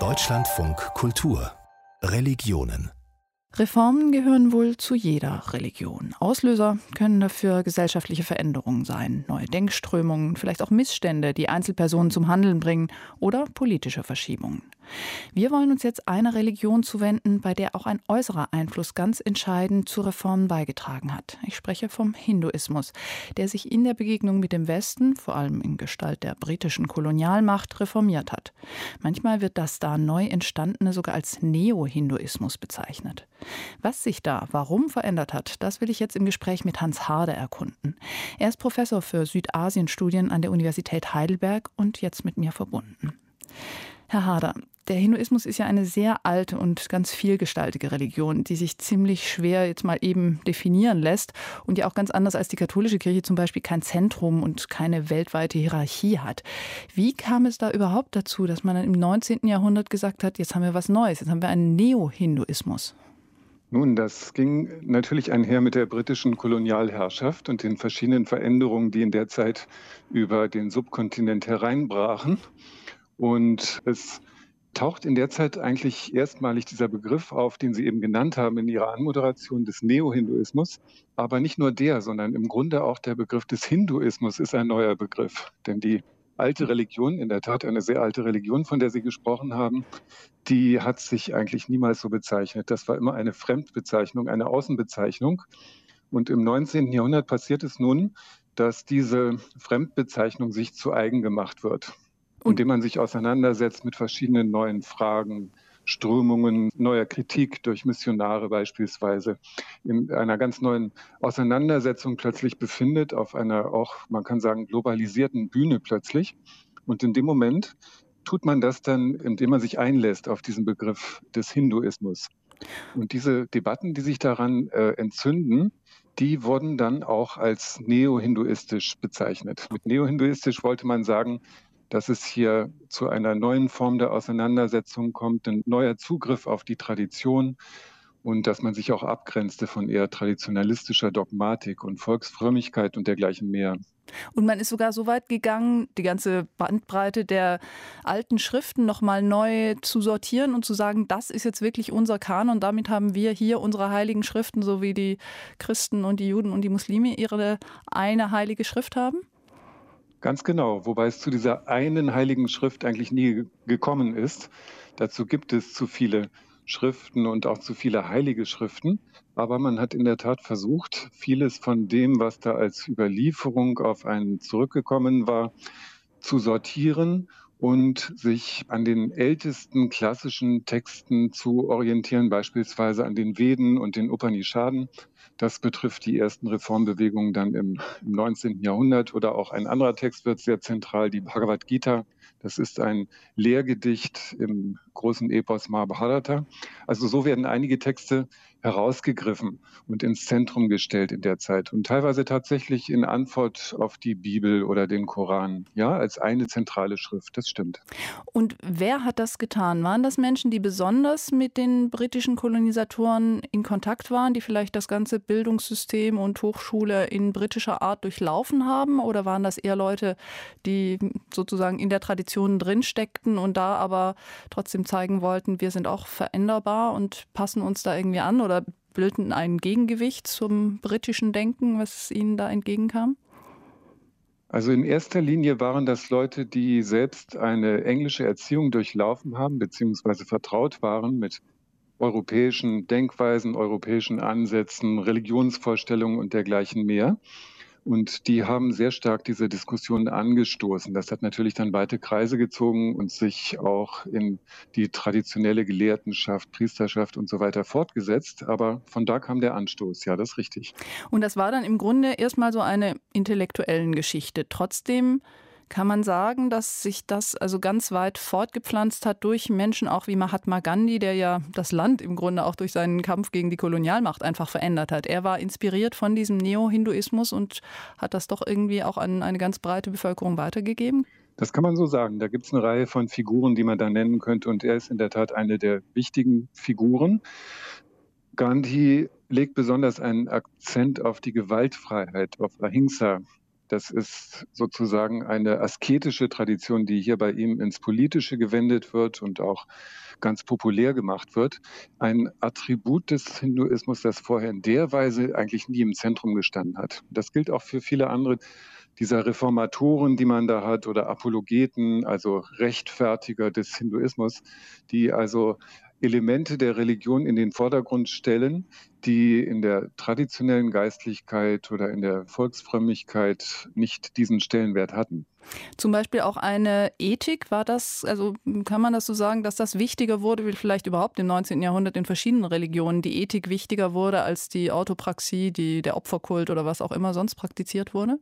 Deutschlandfunk Kultur Religionen Reformen gehören wohl zu jeder Religion. Auslöser können dafür gesellschaftliche Veränderungen sein, neue Denkströmungen, vielleicht auch Missstände, die Einzelpersonen zum Handeln bringen oder politische Verschiebungen. Wir wollen uns jetzt einer Religion zuwenden, bei der auch ein äußerer Einfluss ganz entscheidend zu Reformen beigetragen hat. Ich spreche vom Hinduismus, der sich in der Begegnung mit dem Westen, vor allem in Gestalt der britischen Kolonialmacht, reformiert hat. Manchmal wird das da neu entstandene sogar als Neo-Hinduismus bezeichnet. Was sich da warum verändert hat, das will ich jetzt im Gespräch mit Hans Harde erkunden. Er ist Professor für Südasienstudien an der Universität Heidelberg und jetzt mit mir verbunden. Herr Harder, der Hinduismus ist ja eine sehr alte und ganz vielgestaltige Religion, die sich ziemlich schwer jetzt mal eben definieren lässt und ja auch ganz anders als die katholische Kirche zum Beispiel kein Zentrum und keine weltweite Hierarchie hat. Wie kam es da überhaupt dazu, dass man dann im 19. Jahrhundert gesagt hat, jetzt haben wir was Neues, jetzt haben wir einen Neo-Hinduismus? Nun, das ging natürlich einher mit der britischen Kolonialherrschaft und den verschiedenen Veränderungen, die in der Zeit über den Subkontinent hereinbrachen. Und es taucht in der Zeit eigentlich erstmalig dieser Begriff auf, den Sie eben genannt haben in Ihrer Anmoderation des Neo-Hinduismus. Aber nicht nur der, sondern im Grunde auch der Begriff des Hinduismus ist ein neuer Begriff. Denn die alte Religion, in der Tat eine sehr alte Religion, von der Sie gesprochen haben, die hat sich eigentlich niemals so bezeichnet. Das war immer eine Fremdbezeichnung, eine Außenbezeichnung. Und im 19. Jahrhundert passiert es nun, dass diese Fremdbezeichnung sich zu eigen gemacht wird indem man sich auseinandersetzt mit verschiedenen neuen Fragen, Strömungen neuer Kritik durch Missionare beispielsweise in einer ganz neuen Auseinandersetzung plötzlich befindet, auf einer auch, man kann sagen, globalisierten Bühne plötzlich. Und in dem Moment tut man das dann, indem man sich einlässt auf diesen Begriff des Hinduismus. Und diese Debatten, die sich daran äh, entzünden, die wurden dann auch als neohinduistisch bezeichnet. Mit neohinduistisch wollte man sagen, dass es hier zu einer neuen Form der Auseinandersetzung kommt, ein neuer Zugriff auf die Tradition und dass man sich auch abgrenzte von eher traditionalistischer Dogmatik und Volksfrömmigkeit und dergleichen mehr. Und man ist sogar so weit gegangen, die ganze Bandbreite der alten Schriften nochmal neu zu sortieren und zu sagen, das ist jetzt wirklich unser Kanon. Damit haben wir hier unsere heiligen Schriften, so wie die Christen und die Juden und die Muslime ihre eine heilige Schrift haben? Ganz genau, wobei es zu dieser einen heiligen Schrift eigentlich nie gekommen ist. Dazu gibt es zu viele Schriften und auch zu viele heilige Schriften. Aber man hat in der Tat versucht, vieles von dem, was da als Überlieferung auf einen zurückgekommen war, zu sortieren und sich an den ältesten klassischen Texten zu orientieren, beispielsweise an den Veden und den Upanishaden. Das betrifft die ersten Reformbewegungen dann im, im 19. Jahrhundert oder auch ein anderer Text wird sehr zentral, die Bhagavad Gita. Das ist ein Lehrgedicht im großen Epos Mahabharata. Also so werden einige Texte herausgegriffen und ins Zentrum gestellt in der Zeit und teilweise tatsächlich in Antwort auf die Bibel oder den Koran, ja, als eine zentrale Schrift, das stimmt. Und wer hat das getan? Waren das Menschen, die besonders mit den britischen Kolonisatoren in Kontakt waren, die vielleicht das ganze Bildungssystem und Hochschule in britischer Art durchlaufen haben oder waren das eher Leute, die sozusagen in der Tradition drinsteckten und da aber trotzdem zeigen wollten, wir sind auch veränderbar und passen uns da irgendwie an oder bilden ein Gegengewicht zum britischen Denken, was Ihnen da entgegenkam? Also in erster Linie waren das Leute, die selbst eine englische Erziehung durchlaufen haben, beziehungsweise vertraut waren mit europäischen Denkweisen, europäischen Ansätzen, Religionsvorstellungen und dergleichen mehr. Und die haben sehr stark diese Diskussion angestoßen. Das hat natürlich dann weite Kreise gezogen und sich auch in die traditionelle Gelehrtenschaft, Priesterschaft und so weiter fortgesetzt. Aber von da kam der Anstoß. Ja, das ist richtig. Und das war dann im Grunde erstmal so eine intellektuellen Geschichte. Trotzdem kann man sagen, dass sich das also ganz weit fortgepflanzt hat durch Menschen auch wie Mahatma Gandhi, der ja das Land im Grunde auch durch seinen Kampf gegen die Kolonialmacht einfach verändert hat. Er war inspiriert von diesem Neo-Hinduismus und hat das doch irgendwie auch an eine ganz breite Bevölkerung weitergegeben? Das kann man so sagen. Da gibt es eine Reihe von Figuren, die man da nennen könnte. Und er ist in der Tat eine der wichtigen Figuren. Gandhi legt besonders einen Akzent auf die Gewaltfreiheit, auf Ahimsa, Das ist sozusagen eine asketische Tradition, die hier bei ihm ins Politische gewendet wird und auch ganz populär gemacht wird. Ein Attribut des Hinduismus, das vorher in der Weise eigentlich nie im Zentrum gestanden hat. Das gilt auch für viele andere dieser Reformatoren, die man da hat, oder Apologeten, also Rechtfertiger des Hinduismus, die also Elemente der Religion in den Vordergrund stellen, die in der traditionellen Geistlichkeit oder in der Volksfrömmigkeit nicht diesen Stellenwert hatten. Zum Beispiel auch eine Ethik, war das, also kann man das so sagen, dass das wichtiger wurde, wie vielleicht überhaupt im 19. Jahrhundert in verschiedenen Religionen die Ethik wichtiger wurde als die Autopraxie, die, der Opferkult oder was auch immer sonst praktiziert wurde?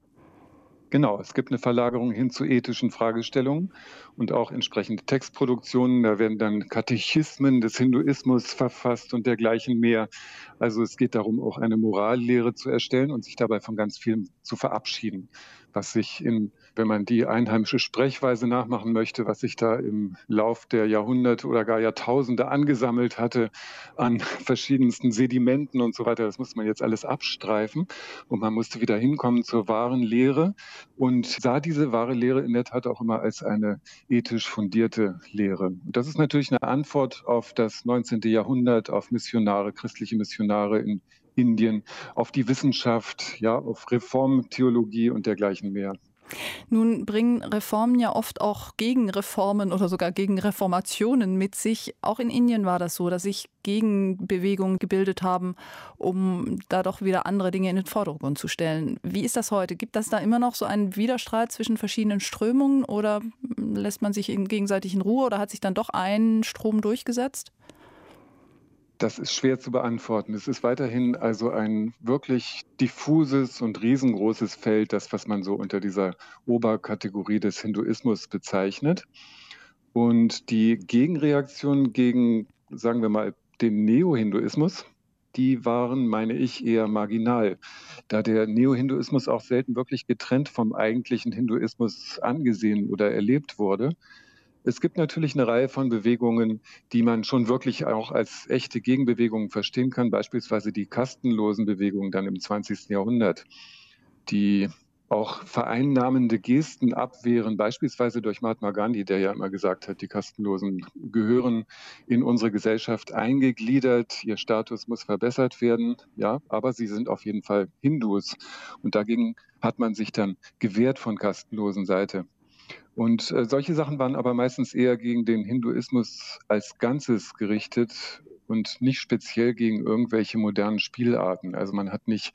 Genau, es gibt eine Verlagerung hin zu ethischen Fragestellungen und auch entsprechende Textproduktionen. Da werden dann Katechismen des Hinduismus verfasst und dergleichen mehr. Also es geht darum, auch eine Morallehre zu erstellen und sich dabei von ganz vielem zu verabschieden, was sich in wenn man die einheimische Sprechweise nachmachen möchte, was sich da im Lauf der Jahrhunderte oder gar Jahrtausende angesammelt hatte an verschiedensten Sedimenten und so weiter, das musste man jetzt alles abstreifen und man musste wieder hinkommen zur wahren Lehre und sah diese wahre Lehre in der Tat auch immer als eine ethisch fundierte Lehre. Und das ist natürlich eine Antwort auf das 19. Jahrhundert, auf Missionare, christliche Missionare in Indien, auf die Wissenschaft, ja, auf Reformtheologie und dergleichen mehr. Nun bringen Reformen ja oft auch Gegenreformen oder sogar Gegenreformationen mit sich. Auch in Indien war das so, dass sich Gegenbewegungen gebildet haben, um da doch wieder andere Dinge in den Vordergrund zu stellen. Wie ist das heute? Gibt das da immer noch so einen Widerstreit zwischen verschiedenen Strömungen oder lässt man sich gegenseitig in Ruhe oder hat sich dann doch ein Strom durchgesetzt? Das ist schwer zu beantworten. Es ist weiterhin also ein wirklich diffuses und riesengroßes Feld, das, was man so unter dieser Oberkategorie des Hinduismus bezeichnet. Und die Gegenreaktion gegen, sagen wir mal, den Neo-Hinduismus, die waren, meine ich, eher marginal, da der Neo-Hinduismus auch selten wirklich getrennt vom eigentlichen Hinduismus angesehen oder erlebt wurde. Es gibt natürlich eine Reihe von Bewegungen, die man schon wirklich auch als echte Gegenbewegungen verstehen kann, beispielsweise die kastenlosen Bewegungen dann im 20. Jahrhundert, die auch vereinnahmende Gesten abwehren, beispielsweise durch Mahatma Gandhi, der ja immer gesagt hat, die Kastenlosen gehören in unsere Gesellschaft eingegliedert, ihr Status muss verbessert werden, ja, aber sie sind auf jeden Fall Hindus. Und dagegen hat man sich dann gewehrt von kastenlosen Seite. Und äh, solche Sachen waren aber meistens eher gegen den Hinduismus als Ganzes gerichtet und nicht speziell gegen irgendwelche modernen Spielarten. Also man hat nicht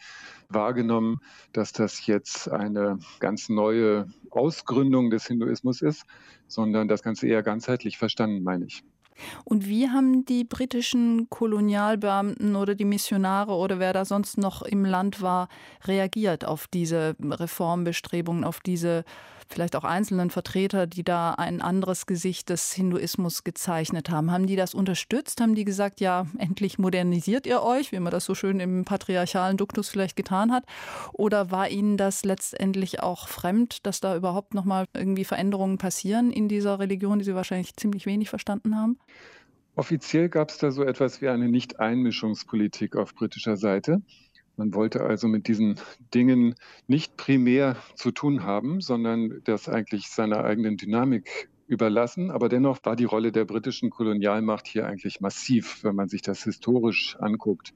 wahrgenommen, dass das jetzt eine ganz neue Ausgründung des Hinduismus ist, sondern das Ganze eher ganzheitlich verstanden, meine ich. Und wie haben die britischen Kolonialbeamten oder die Missionare oder wer da sonst noch im Land war, reagiert auf diese Reformbestrebungen, auf diese vielleicht auch einzelnen Vertreter, die da ein anderes Gesicht des Hinduismus gezeichnet haben. Haben die das unterstützt? Haben die gesagt, ja, endlich modernisiert ihr euch, wie man das so schön im patriarchalen Duktus vielleicht getan hat? Oder war ihnen das letztendlich auch fremd, dass da überhaupt nochmal irgendwie Veränderungen passieren in dieser Religion, die sie wahrscheinlich ziemlich wenig verstanden haben? Offiziell gab es da so etwas wie eine Nicht-Einmischungspolitik auf britischer Seite. Man wollte also mit diesen Dingen nicht primär zu tun haben, sondern das eigentlich seiner eigenen Dynamik überlassen. Aber dennoch war die Rolle der britischen Kolonialmacht hier eigentlich massiv, wenn man sich das historisch anguckt.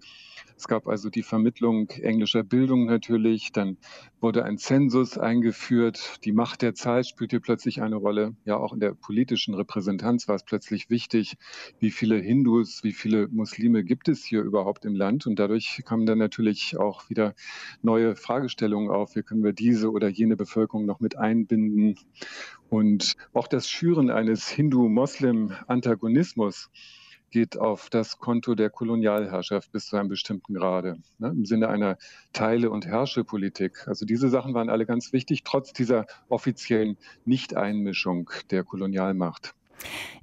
Es gab also die Vermittlung englischer Bildung natürlich, dann wurde ein Zensus eingeführt, die Macht der Zahl spielte plötzlich eine Rolle. Ja, auch in der politischen Repräsentanz war es plötzlich wichtig, wie viele Hindus, wie viele Muslime gibt es hier überhaupt im Land. Und dadurch kamen dann natürlich auch wieder neue Fragestellungen auf. Wie können wir diese oder jene Bevölkerung noch mit einbinden? Und auch das Schüren eines Hindu-Moslem-Antagonismus geht auf das Konto der Kolonialherrschaft bis zu einem bestimmten Grade, ne, im Sinne einer Teile- und Herrschepolitik. Also diese Sachen waren alle ganz wichtig, trotz dieser offiziellen Nichteinmischung der Kolonialmacht.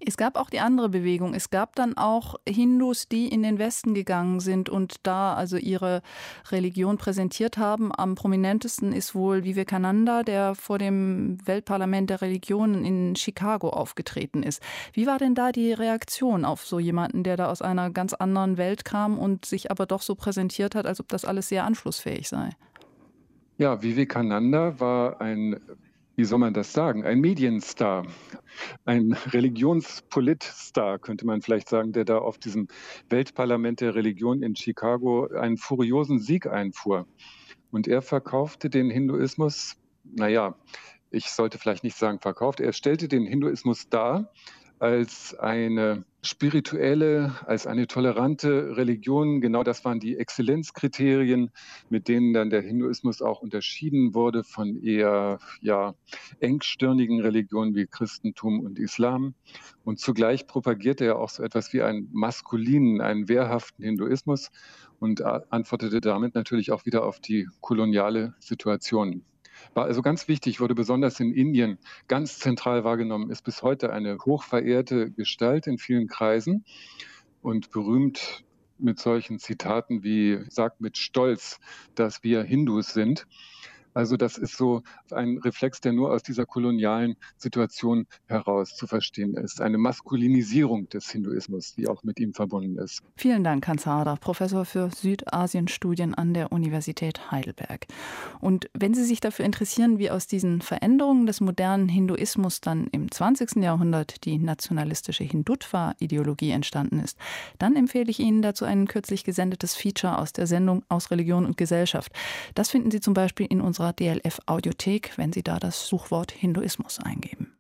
Es gab auch die andere Bewegung. Es gab dann auch Hindus, die in den Westen gegangen sind und da also ihre Religion präsentiert haben. Am prominentesten ist wohl Vivekananda, der vor dem Weltparlament der Religionen in Chicago aufgetreten ist. Wie war denn da die Reaktion auf so jemanden, der da aus einer ganz anderen Welt kam und sich aber doch so präsentiert hat, als ob das alles sehr anschlussfähig sei? Ja, Vivekananda war ein, wie soll man das sagen, ein Medienstar, ein Religionspolitstar, könnte man vielleicht sagen, der da auf diesem Weltparlament der Religion in Chicago einen furiosen Sieg einfuhr. Und er verkaufte den Hinduismus, naja, ich sollte vielleicht nicht sagen verkauft, er stellte den Hinduismus dar als eine spirituelle, als eine tolerante Religion. Genau das waren die Exzellenzkriterien, mit denen dann der Hinduismus auch unterschieden wurde von eher ja, engstirnigen Religionen wie Christentum und Islam. Und zugleich propagierte er auch so etwas wie einen maskulinen, einen wehrhaften Hinduismus und antwortete damit natürlich auch wieder auf die koloniale Situation war also ganz wichtig, wurde besonders in Indien ganz zentral wahrgenommen, ist bis heute eine hochverehrte Gestalt in vielen Kreisen und berühmt mit solchen Zitaten wie sagt mit Stolz, dass wir Hindus sind. Also das ist so ein Reflex, der nur aus dieser kolonialen Situation heraus zu verstehen ist. Eine Maskulinisierung des Hinduismus, die auch mit ihm verbunden ist. Vielen Dank, Hans Harder, Professor für Südasienstudien an der Universität Heidelberg. Und wenn Sie sich dafür interessieren, wie aus diesen Veränderungen des modernen Hinduismus dann im 20. Jahrhundert die nationalistische Hindutva-Ideologie entstanden ist, dann empfehle ich Ihnen dazu ein kürzlich gesendetes Feature aus der Sendung Aus Religion und Gesellschaft. Das finden Sie zum Beispiel in unserer DLF Audiothek, wenn Sie da das Suchwort Hinduismus eingeben.